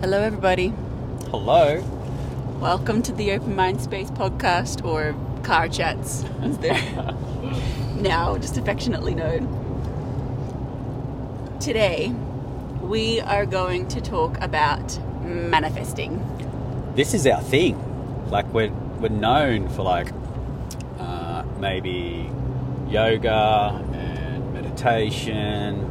Hello, everybody. Hello. Welcome to the Open Mind Space podcast, or Car Chats, as they're now just affectionately known. Today, we are going to talk about manifesting. This is our thing. Like we're we're known for like uh, maybe yoga and meditation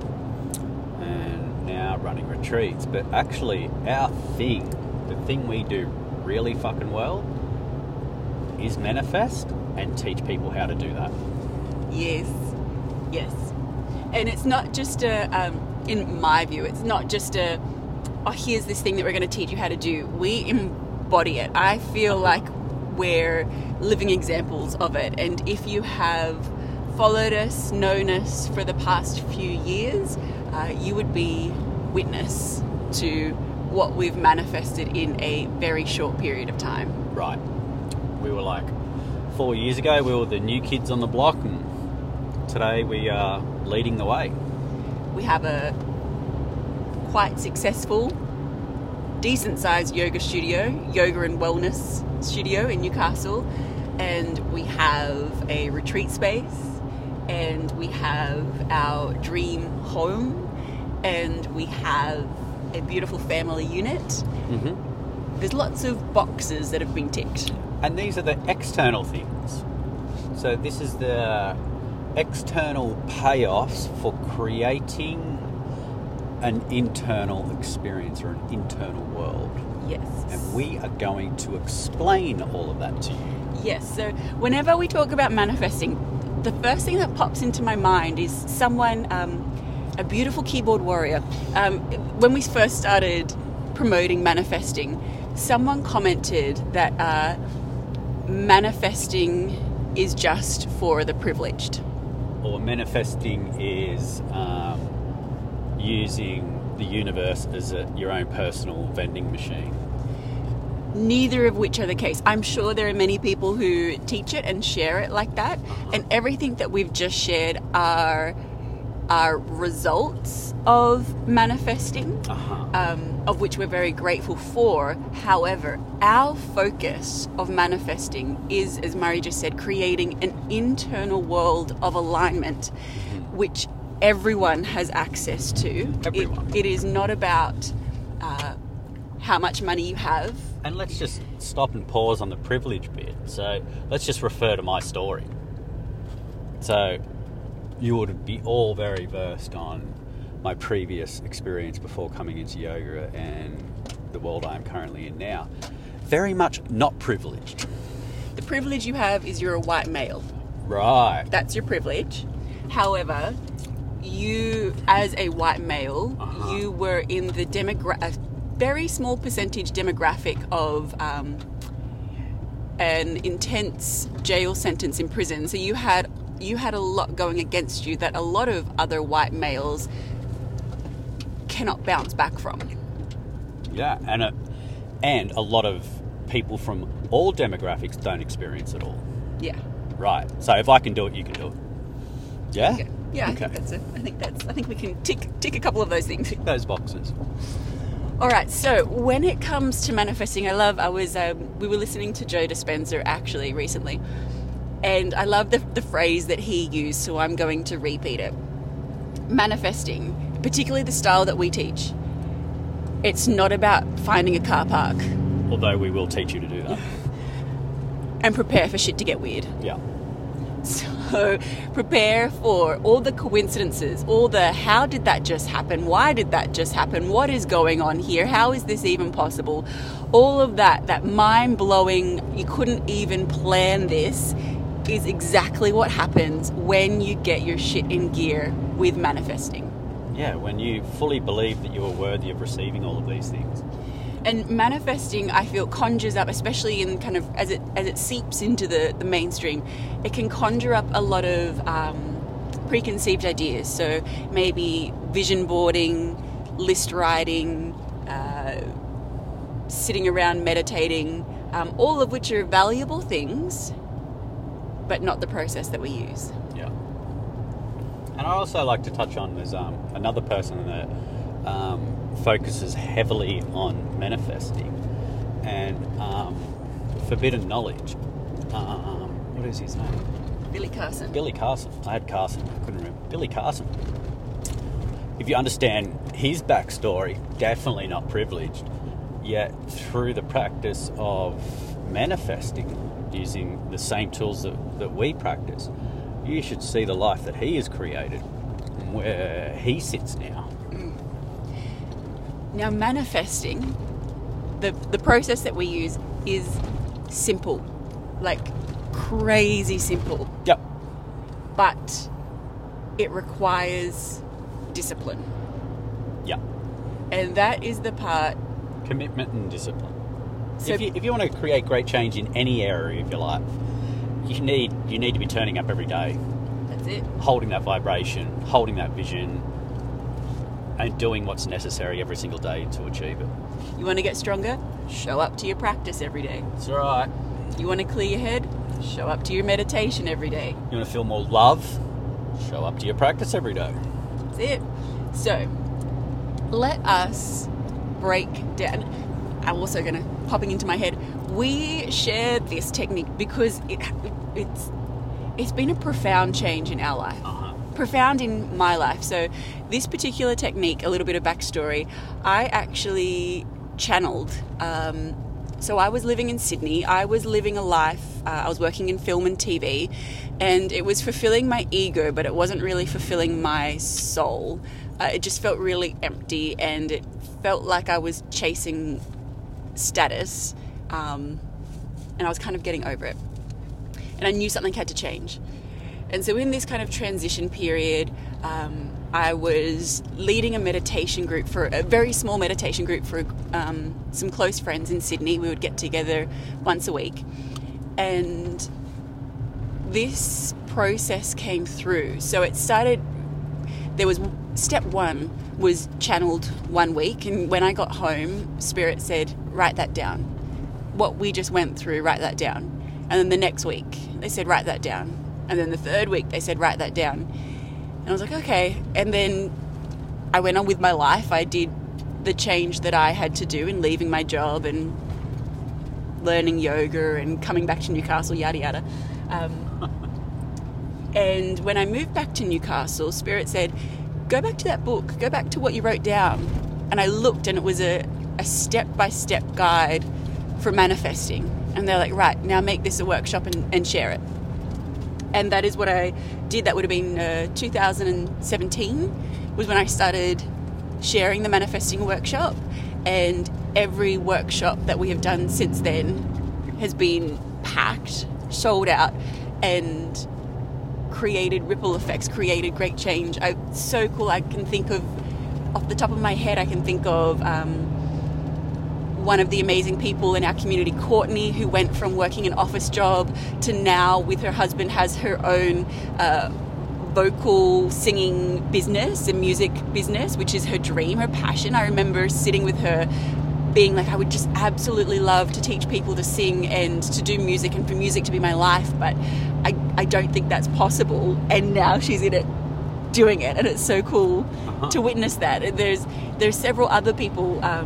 running retreats, but actually our thing, the thing we do really fucking well, is manifest and teach people how to do that. Yes, yes. And it's not just a, um, in my view, it's not just a, oh, here's this thing that we're going to teach you how to do. We embody it. I feel like we're living examples of it. And if you have followed us, known us for the past few years, uh, you would be witness to what we've manifested in a very short period of time. Right. We were like four years ago, we were the new kids on the block, and today we are leading the way. We have a quite successful, decent sized yoga studio, yoga and wellness studio in Newcastle, and we have a retreat space, and we have our dream home, and we have a beautiful family unit. Mm-hmm. There's lots of boxes that have been ticked. And these are the external things. So this is the external payoffs for creating an internal experience or an internal world. Yes. And we are going to explain all of that to you. Yes, so whenever we talk about manifesting, the first thing that pops into my mind is someone, um, a beautiful keyboard warrior. Um, when we first started promoting manifesting, someone commented that uh, manifesting is just for the privileged. Or manifesting is um, using the universe as a, your own personal vending machine. Neither of which are the case. I'm sure there are many people who teach it and share it like that, and everything that we've just shared are are results of manifesting, Uh-huh. um, of which we're very grateful for. However, our focus of manifesting is, as Murray just said, creating an internal world of alignment, which everyone has access to. It- Everyone. it is not about uh, how much money you have. And let's just stop and pause on the privilege bit. So let's just refer to my story. So you would be all very versed on my previous experience before coming into yoga and the world I am currently in now. Very much not privileged. The privilege you have is you're a white male. Right. That's your privilege. However, you, as a white male, Uh-huh. you were in the demogra- a very small percentage demographic of um, an intense jail sentence in prison. So you had you had a lot going against you that a lot of other white males cannot bounce back from. Yeah, and a, and a lot of people from all demographics don't experience it all. Yeah. Right. So if I can do it, you can do it. Yeah. Yeah. Yeah. I Okay. think that's it. I think that's. I think we can tick tick a couple of those things. Tick those boxes. All right, so when it comes to manifesting, I love. I was um, we were listening to Joe Dispenza actually recently, and I love the, the phrase that he used. So I'm going to repeat it. Manifesting, particularly the style that we teach, it's not about finding a car park Although we will teach you to do that. and prepare for shit to get weird. Yeah. So prepare for all the coincidences, all the how did that just happen? Why did that just happen? What is going on here? How is this even possible? All of that, that mind blowing, you couldn't even plan this, is exactly what happens when you get your shit in gear with manifesting. Yeah, when you fully believe that you are worthy of receiving all of these things. And manifesting, I feel, conjures up, especially in kind of as it as it seeps into the, the mainstream, it can conjure up a lot of um, preconceived ideas. So maybe vision boarding, list writing, uh, sitting around meditating, um, all of which are valuable things, but not the process that we use. Yeah. And I also like to touch on there's um, another person that um, focuses heavily on manifesting and um, forbidden knowledge. Um, what is his name? Billy Carson. Billy Carson. I had Carson. I couldn't remember. Billy Carson. If you understand his backstory, definitely not privileged. Yet through the practice of manifesting using the same tools that, that we practice, you should see the life that he has created, where he sits now. Now, manifesting, the, the process that we use is simple, like crazy simple, Yep. but it requires discipline. Yep. And that is the part. Commitment and discipline. So, if, you, if you want to create great change in any area of your life, you need you need to be turning up every day, that's it. holding that vibration, holding that vision, and doing what's necessary every single day to achieve it. You want to get stronger? Show up to your practice every day. All right. You want to clear your head? Show up to your meditation every day. You want to feel more love? Show up to your practice every day. That's it. So, let us break down. I'm also going to popping into my head. We share this technique because it it's it's been a profound change in our life. Uh-huh. Profound in my life. So, this particular technique, a little bit of backstory, I actually channeled. Um, so, I was living in Sydney. I was living a life, uh, I was working in film and TV, and it was fulfilling my ego, but it wasn't really fulfilling my soul. Uh, it just felt really empty, and it felt like I was chasing status, um, and I was kind of getting over it. And I knew something had to change. And so, in this kind of transition period, um, I was leading a meditation group for a very small meditation group for um, some close friends in Sydney. We would get together once a week. And this process came through. So, it started, there was step one was channeled one week. And when I got home, Spirit said, write that down. What we just went through, write that down. And then the next week, they said, write that down. And then the third week, they said, write that down. And I was like, okay. And then I went on with my life. I did the change that I had to do in leaving my job and learning yoga and coming back to Newcastle, yada yada. Um, and when I moved back to Newcastle, Spirit said, go back to that book, go back to what you wrote down. And I looked, and it was a, step by step guide for manifesting. And they're like, right, now make this a workshop and, and share it. And that is what I did. That would have been uh, 2017, was when I started sharing the manifesting workshop. And every workshop that we have done since then has been packed, sold out, and created ripple effects, created great change. I, so cool. I can think of, off the top of my head, I can think of um, one of the amazing people in our community, Courtney, who went from working an office job to now, with her husband, has her own. Uh, vocal singing business and music business, which is her dream, her passion. I remember sitting with her being like, I would just absolutely love to teach people to sing and to do music and for music to be my life, but I, I don't think that's possible. And now she's in it doing it, and it's so cool Uh-huh. to witness that. And there's there's several other people um,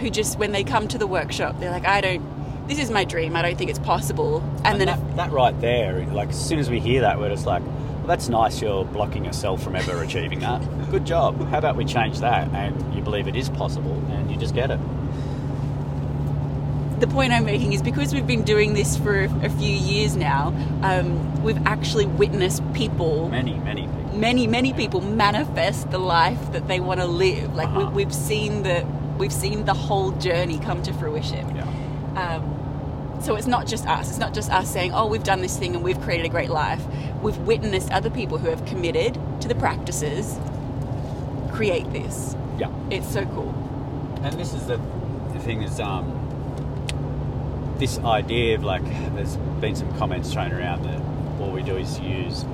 who just when they come to the workshop, they're like, I don't. This is my dream. I don't think it's possible. And, And then that, that right there, like as soon as we hear that, we're just like, well, that's nice. You're blocking yourself from ever achieving that. Good job. How about we change that and you believe it is possible and you just get it. the point I'm making is because we've been doing this for a few years now, um, we've actually witnessed people, Many, many people. many, many people manifest the life that they want to live. Like Uh-huh. we, we've seen the we've seen the whole journey come to fruition. Yeah. Um, so it's not just us. It's not just us saying, "Oh, we've done this thing and we've created a great life." We've witnessed other people who have committed to the practices create this. Yeah. It's so cool. And this is the, the thing is, um, this idea of like, there's been some comments thrown around that all we do is use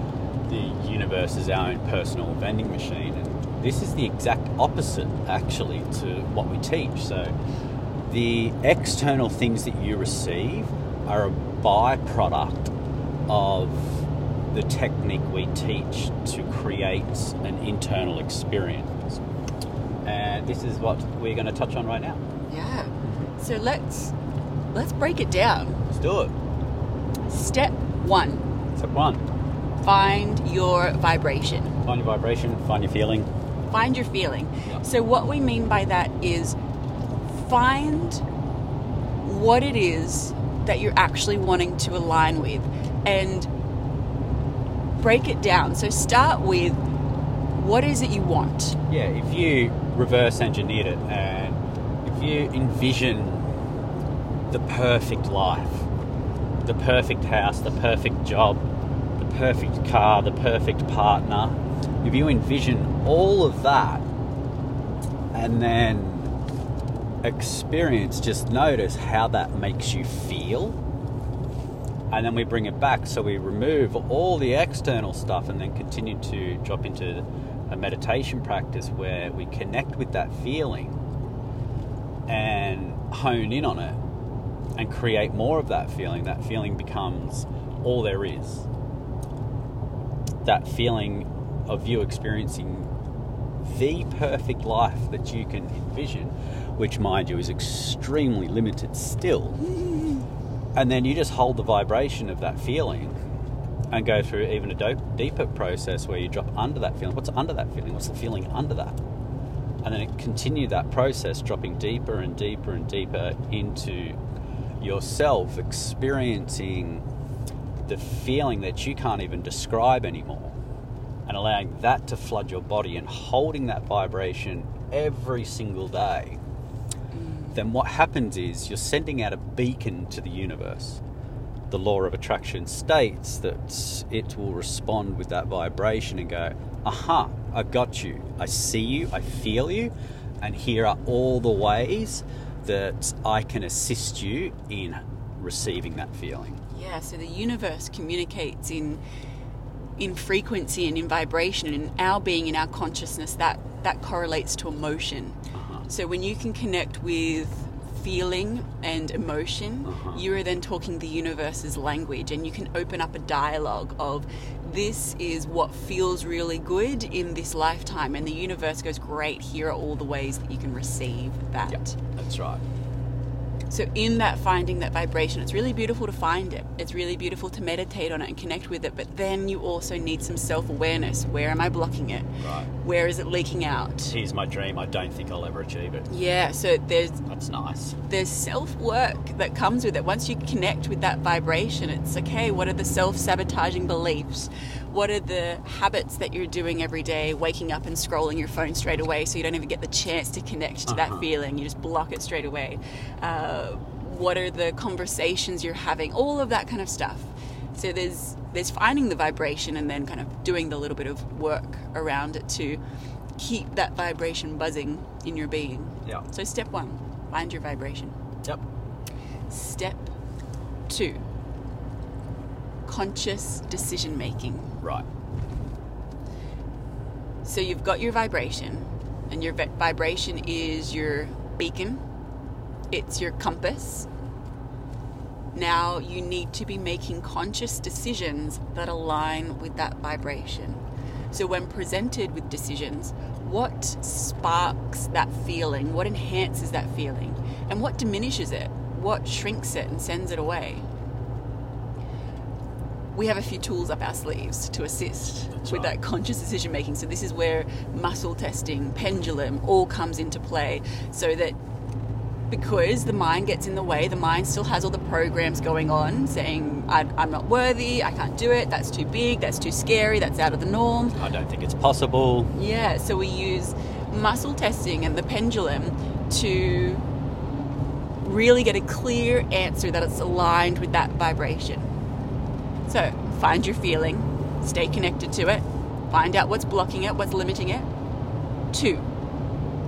the universe as our own personal vending machine. And this is the exact opposite, actually, to what we teach. So, the external things that you receive are a byproduct of the technique we teach to create an internal experience. And this is what we're going to touch on right now. Yeah. So let's let's break it down. Let's do it. Step one: Step one find your vibration. find your vibration, find your feeling. Find your feeling. Yeah. So what we mean by that is find what it is that you're actually wanting to align with and break it down. So start with what is it you want? Yeah, if you reverse engineered it and if you envision the perfect life, the perfect house, the perfect job, the perfect car, the perfect partner, if you envision all of that and then experience, just notice how that makes you feel. And then we bring it back, so we remove all the external stuff and then continue to drop into a meditation practice where we connect with that feeling and hone in on it and create more of that feeling. That feeling becomes all there is. That feeling of you experiencing the perfect life that you can envision, which, mind you, is extremely limited still. And then you just hold the vibration of that feeling and go through even a dope, deeper process where you drop under that feeling. What's under that feeling? What's the feeling under that? And then continue that process, dropping deeper and deeper and deeper into yourself, experiencing the feeling that you can't even describe anymore, and allowing that to flood your body and holding that vibration every single day. Then what happens is you're sending out a beacon to the universe the law of attraction states that it will respond with that vibration and go, aha, I've got you. I see you, I feel you, and here are all the ways that I can assist you in receiving that feeling. Yeah, so the universe communicates in in frequency and in vibration and in our being in our consciousness that that correlates to emotion. Uh-huh. So when you can connect with feeling and emotion, Uh-huh. you are then talking the universe's language and you can open up a dialogue of this is what feels really good in this lifetime and the universe goes great here are all the ways that you can receive that. Yep, that's right. So, in that finding that vibration, it's really beautiful to find it. It's really beautiful to meditate on it and connect with it. But then you also need some self awareness. Where am I blocking it? Right. Where is it leaking out? Here's my dream. I don't think I'll ever achieve it. Yeah, so there's That's nice. there's self work that comes with it. Once you connect with that vibration, it's okay. What are the self sabotaging beliefs? What are the habits that you're doing every day? Waking up and scrolling your phone straight away, so you don't even get the chance to connect to that Uh-huh. feeling. You just block it straight away. Uh, what are the conversations you're having? All of that kind of stuff. So there's there's finding the vibration and then kind of doing the little bit of work around it to keep that vibration buzzing in your being. Yeah. So step one, find your vibration. Yep. Step two, conscious decision making. Right. So you've got your vibration, and your vibration is your beacon, it's your compass. Now you need to be making conscious decisions that align with that vibration. So when presented with decisions, what sparks that feeling? What enhances that feeling? And what diminishes it? What shrinks it and sends it away? We have a few tools up our sleeves to assist That's with right. that conscious decision making. So this is where muscle testing, pendulum, all comes into play, so that because the mind gets in the way, the mind still has all the programs going on saying, I, I'm not worthy, I can't do it, that's too big, that's too scary, that's out of the norm. I don't think it's possible. Yeah, so we use muscle testing and the pendulum to really get a clear answer that it's aligned with that vibration. So find your feeling, stay connected to it, find out what's blocking it, what's limiting it. Two,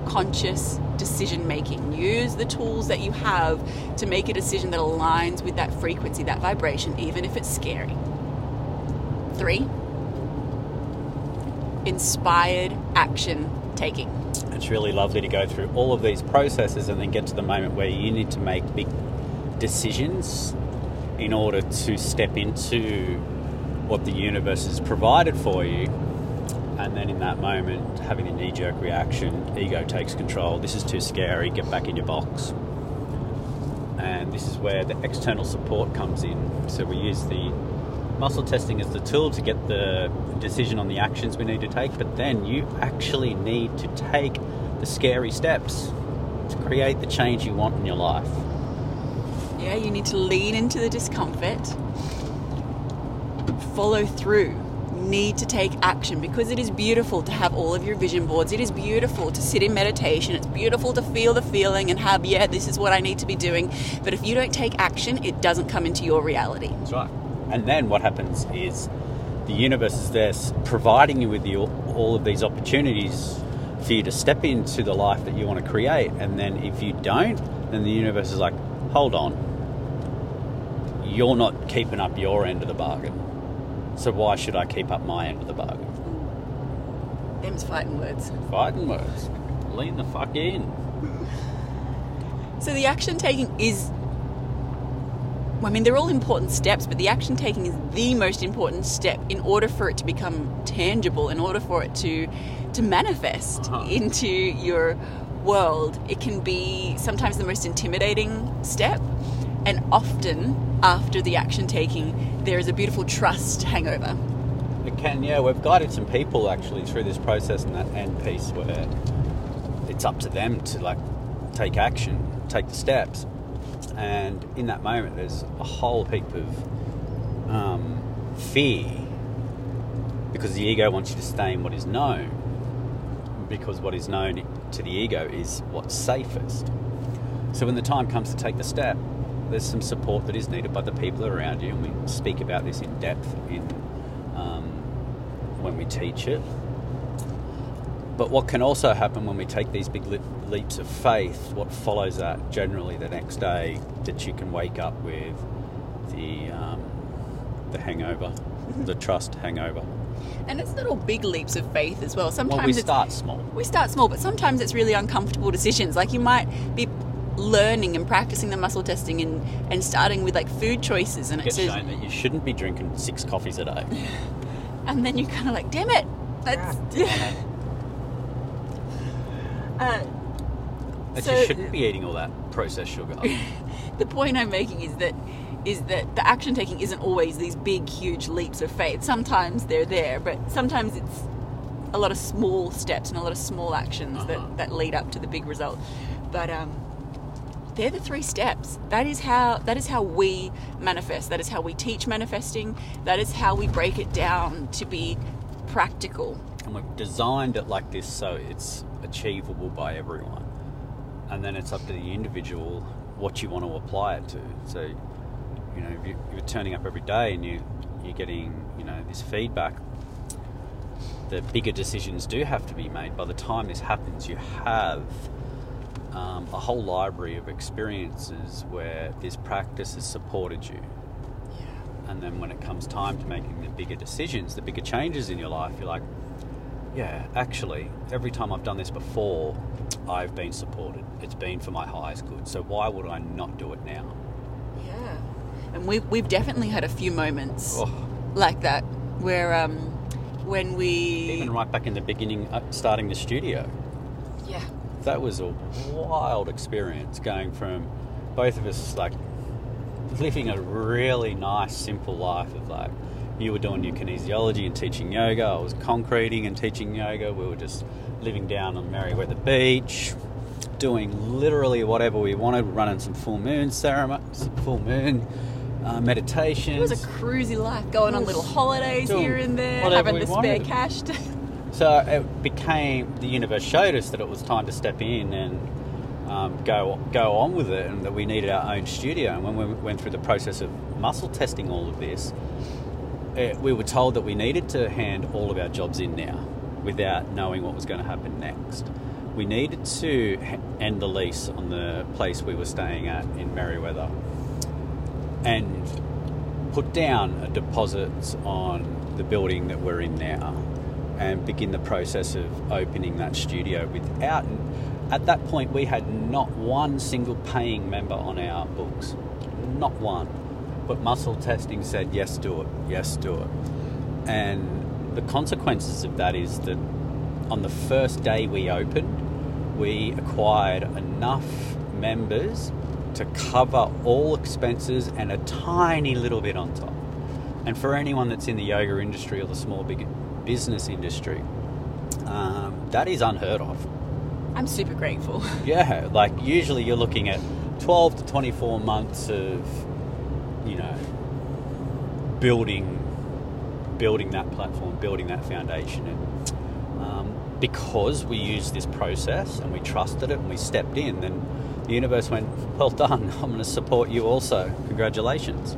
conscious decision making. Use the tools that you have to make a decision that aligns with that frequency, that vibration, even if it's scary. Three, inspired action taking. It's really lovely to go through all of these processes and then get to the moment where you need to make big decisions in order to step into what the universe has provided for you and then in that moment, having a knee jerk reaction, ego takes control. This is too scary, get back in your box. And this is where the external support comes in. So we use the muscle testing as the tool to get the decision on the actions we need to take, but then you actually need to take the scary steps to create the change you want in your life. Yeah, you need to lean into the discomfort, follow through, need to take action because it is beautiful to have all of your vision boards. It is beautiful to sit in meditation. It's beautiful to feel the feeling and have, yeah, this is what I need to be doing. But if you don't take action, it doesn't come into your reality. That's right. And then what happens is the universe is there providing you with the, all of these opportunities for you to step into the life that you want to create. And then if you don't, then the universe is like, hold on. You're not keeping up your end of the bargain. So why should I keep up my end of the bargain? Them's fighting words. Fighting words. Lean the fuck in. So the action taking is I mean, they're all important steps, but the action taking is the most important step in order for it to become tangible, in order for it to to manifest uh-huh. into your world. It can be sometimes the most intimidating step, and often after the action taking, there is a beautiful trust hangover. It can, yeah. We've guided some people actually through this process and that end piece where it's up to them to like take action, take the steps and in that moment, there's a whole heap of um, fear because the ego wants you to stay in what is known. Because what is known to the ego is what's safest. So when the time comes to take the step, there's some support that is needed by the people around you, and we speak about this in depth in um, when we teach it. But what can also happen when we take these big leaps of faith, what follows that generally the next day, that you can wake up with the, um, the hangover, mm-hmm. the trust hangover. And it's not all big leaps of faith as well. Sometimes well, we start small. We start small, but sometimes it's really uncomfortable decisions. Like you might be learning and practicing the muscle testing and, and starting with like food choices and it's shown that you shouldn't be drinking six coffees a day. and then you're kind of like, damn it, that's. Uh, but so, you shouldn't be eating all that processed sugar. the point I'm making is that is that the action taking isn't always these big, huge leaps of faith. Sometimes they're there, but sometimes it's a lot of small steps and a lot of small actions uh-huh. that, that lead up to the big result. But um, they're the three steps. That is how that is how we manifest. That is how we teach manifesting. That is how we break it down to be practical. And we've designed it like this so it's achievable by everyone. And then it's up to the individual what you want to apply it to. So, you know, if you're turning up every day and you, you're getting, you know, this feedback, the bigger decisions do have to be made. By the time this happens, you have um, a whole library of experiences where this practice has supported you. And then when it comes time to making the bigger decisions, the bigger changes in your life, you're like, yeah, actually, every time I've done this before, I've been supported. It's been for my highest good. So why would I not do it now? Yeah, and we've we've definitely had a few moments oh. like that where um, when we even right back in the beginning, uh, starting the studio. That was a wild experience going from both of us like living a really nice, simple life of like you were doing your kinesiology and teaching yoga. I was concreting and teaching yoga. We were just living down on Merewether Beach, doing literally whatever we wanted, running some full moon ceremonies, full moon uh, meditations. It was a cruisy life, going on little holidays here and there, having the spare cash. To... so it became the universe showed us that it was time to step in and um, go go on with it, and that we needed our own studio. And when we went through the process of muscle testing all of this, uh, we were told that we needed to hand all of our jobs in now without knowing what was going to happen next. We needed to end the lease on the place we were staying at in Merewether and put down deposits on the building that we're in now and begin the process of opening that studio without at that point we had not one single paying member on our books not one but muscle testing said, yes, do it, yes, do it. And the consequences of that is that on the first day we opened, we acquired enough members to cover all expenses and a tiny little bit on top. And for anyone that's in the yoga industry or the small big business industry, um, that is unheard of. I'm super grateful. Yeah, like usually you're looking at 12 to 24 months of, you know, building, building that platform, building that foundation, and um, because we used this process and we trusted it and we stepped in, then the universe went, "Well done. I'm going to support you also. Congratulations."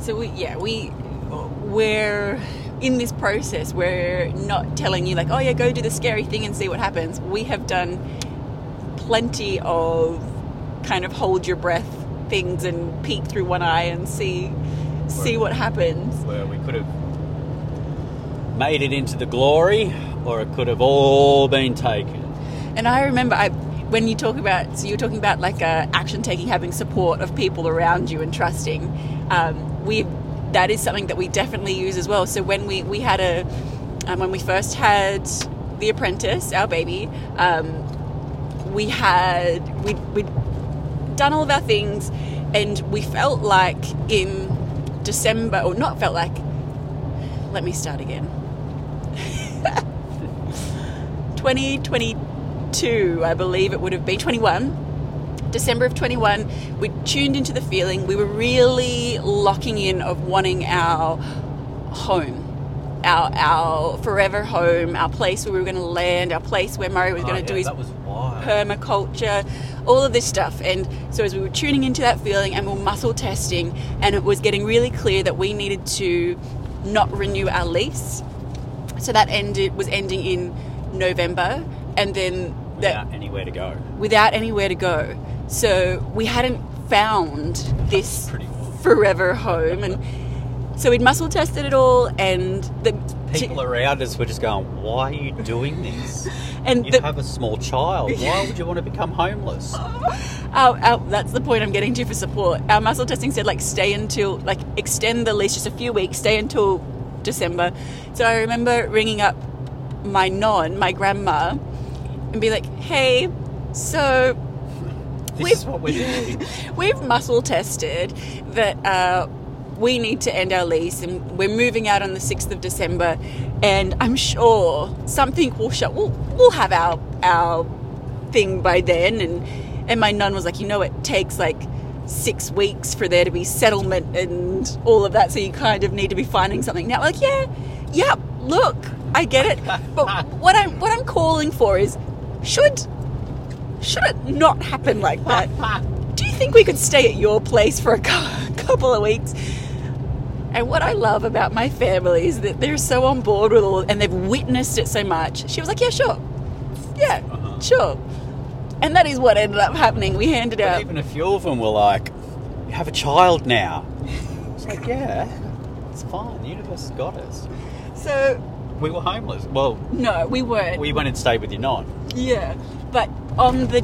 So we, yeah, we, we're in this process. We're not telling you like, oh yeah, go do the scary thing and see what happens. We have done plenty of kind of hold your breath things and peek through one eye and see see what happens. Where we could have made it into the glory, or it could have all been taken. And I remember I when you talk about so you're talking about like uh, action taking, having support of people around you and trusting. Um, we that is something that we definitely use as well. So when we we had a um, when we first had the apprentice, our baby, um, we had we we'd done all of our things, and we felt like in December or not felt like. Let me start again. 2022, I believe it would have been 21. December of 21, we tuned into the feeling. We were really locking in of wanting our home, our our forever home, our place where we were going to land, our place where Murray was Oh, going to do yeah, his was permaculture, all of this stuff. And so as we were tuning into that feeling and we were muscle testing, and it was getting really clear that we needed to not renew our lease. So that ended was ending in November, and then that Without anywhere to go. without anywhere to go. So we hadn't found this forever home, and so we'd muscle tested it all, and the People around us were just going, "Why are you doing this? and You the, have a small child. Why would you want to become homeless?" our, our, that's the point I'm getting to for support. Our muscle testing said like stay until like extend the lease just a few weeks, stay until December. So I remember ringing up my non, my grandma, and be like, "Hey, so This We've- is what we're doing. we've muscle tested that uh, we need to end our lease, and we're moving out on the sixth of December. And I'm sure something will show. We'll we'll have our our thing by then." And and my nun was like, "You know, it takes like." Six weeks for there to be settlement and all of that, so you kind of need to be finding something now. Like, yeah, yeah, look, I get it, but what I'm what I'm calling for is, should should it not happen like that? Do you think we could stay at your place for a couple of weeks? And what I love about my family is that they're so on board with all, and they've witnessed it so much. She was like, "Yeah, sure, yeah, Uh-huh. sure," and that is what ended up happening. We handed But out. even a few of them were like, "You have a child now." It's like, yeah, it's fine. The universe has got us. So We were homeless. Well, no, we weren't. we went and stayed with your non. Yeah, but on the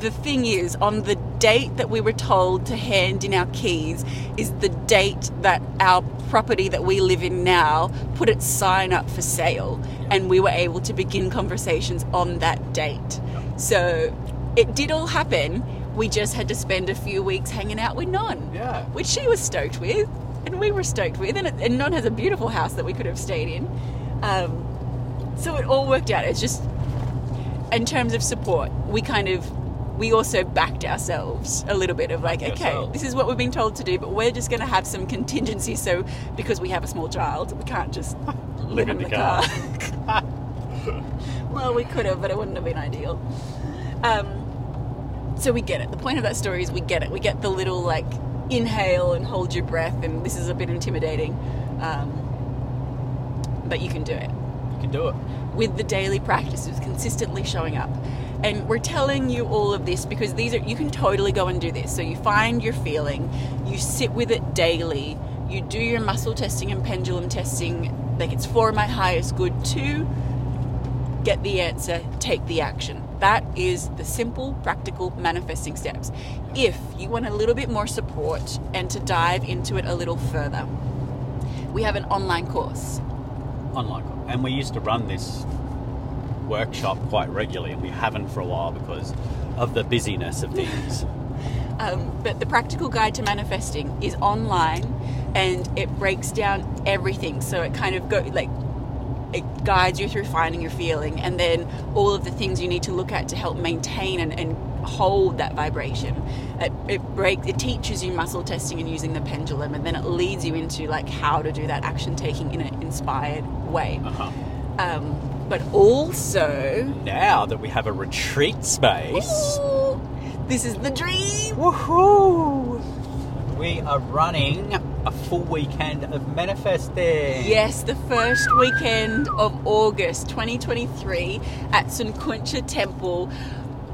the thing is, on the date that we were told to hand in our keys is the date that our property that we live in now put its sign up for sale, and we were able to begin conversations on that date. So it did all happen. We just had to spend a few weeks hanging out with Non, Yeah. which she was stoked with, and we were stoked with, and, it, and Non has a beautiful house that we could have stayed in. Um, so it all worked out. It's just in terms of support, we kind of we also backed ourselves a little bit of like, okay, this is what we've been told to do, but we're just going to have some contingency. So because we have a small child, we can't just live in the car. well, we could have, but it wouldn't have been ideal. Um, so we get it. The point of that story is we get it. We get the little like inhale and hold your breath, and this is a bit intimidating, um, but you can do it You can do it. With the daily practices consistently showing up. And we're telling you all of this because these are you can totally go and do this. So you find your feeling you sit with it daily you do your muscle testing and pendulum testing like it's for my highest good to get the answer take the action. That is the simple practical manifesting steps. If you want a little bit more support and to dive into it a little further we have an online course. Online. And we used to run this workshop quite regularly, and we haven't for a while because of the busyness of things. Um, but the practical guide to manifesting is online, and it breaks down everything. So it kind of go like it guides you through finding your feeling, and then all of the things you need to look at to help maintain and, and hold that vibration. It, it breaks. It teaches you muscle testing and using the pendulum, and then it leads you into like how to do that action taking in an inspired way. uh-huh. Um, but also, Now that we have a retreat space, ooh, this is the dream. woohoo! We are running a full weekend of manifesting. Yes, the first weekend of August 2023 at St. Kuncha Temple.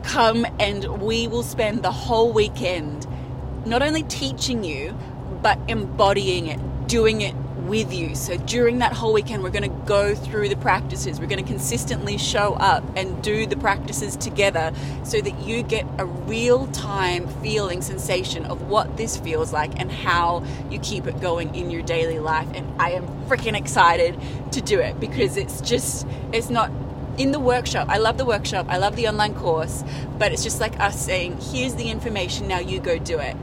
Come and we will spend the whole weekend not only teaching you, but embodying it, doing it with you. So during that whole weekend, we're going to go through the practices. We're going to consistently show up and do the practices together so that you get a real time feeling sensation of what this feels like and how you keep it going in your daily life. And I am freaking excited to do it because it's just, it's not in the workshop. I love the workshop. I love the online course, but it's just like us saying, here's the information, now you go do it.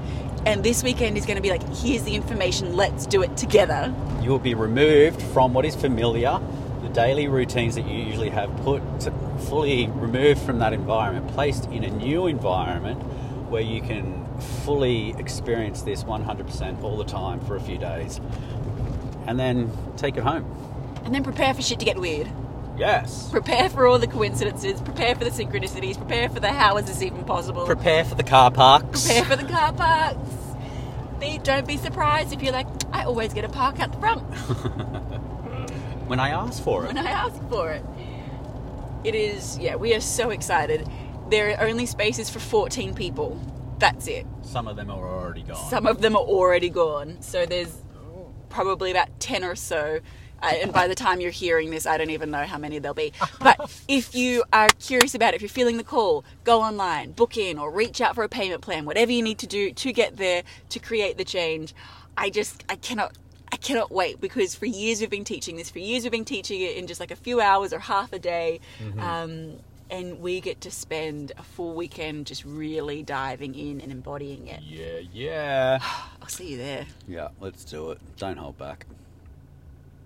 And this weekend is going to be like, here's the information, let's do it together. You will be removed from what is familiar, the daily routines that you usually have put to fully removed from that environment, placed in a new environment where you can fully experience this 100% all the time for a few days. And then take it home. And then prepare for shit to get weird. Yes. Prepare for all the coincidences, prepare for the synchronicities, prepare for the how is this even possible. Prepare for the car parks. Prepare for the car parks. Be, don't be surprised if you're like, I always get a park out the front when I ask for it. when I ask for it. It is, yeah, we are so excited. There are only spaces for 14 people. That's it. Some of them are already gone. Some of them are already gone. So there's probably about 10 or so. And by the time you're hearing this, I don't even know how many there'll be. But if you are curious about it, if you're feeling the call, go online, book in, or reach out for a payment plan, whatever you need to do to get there to create the change. I just, I cannot. I cannot wait because for years we've been teaching this. For years we've been teaching it in just like a few hours or half a day. Um, and we get to spend a full weekend just really diving in and embodying it. yeah, yeah. I'll see you there. Yeah, let's do it. Don't hold back.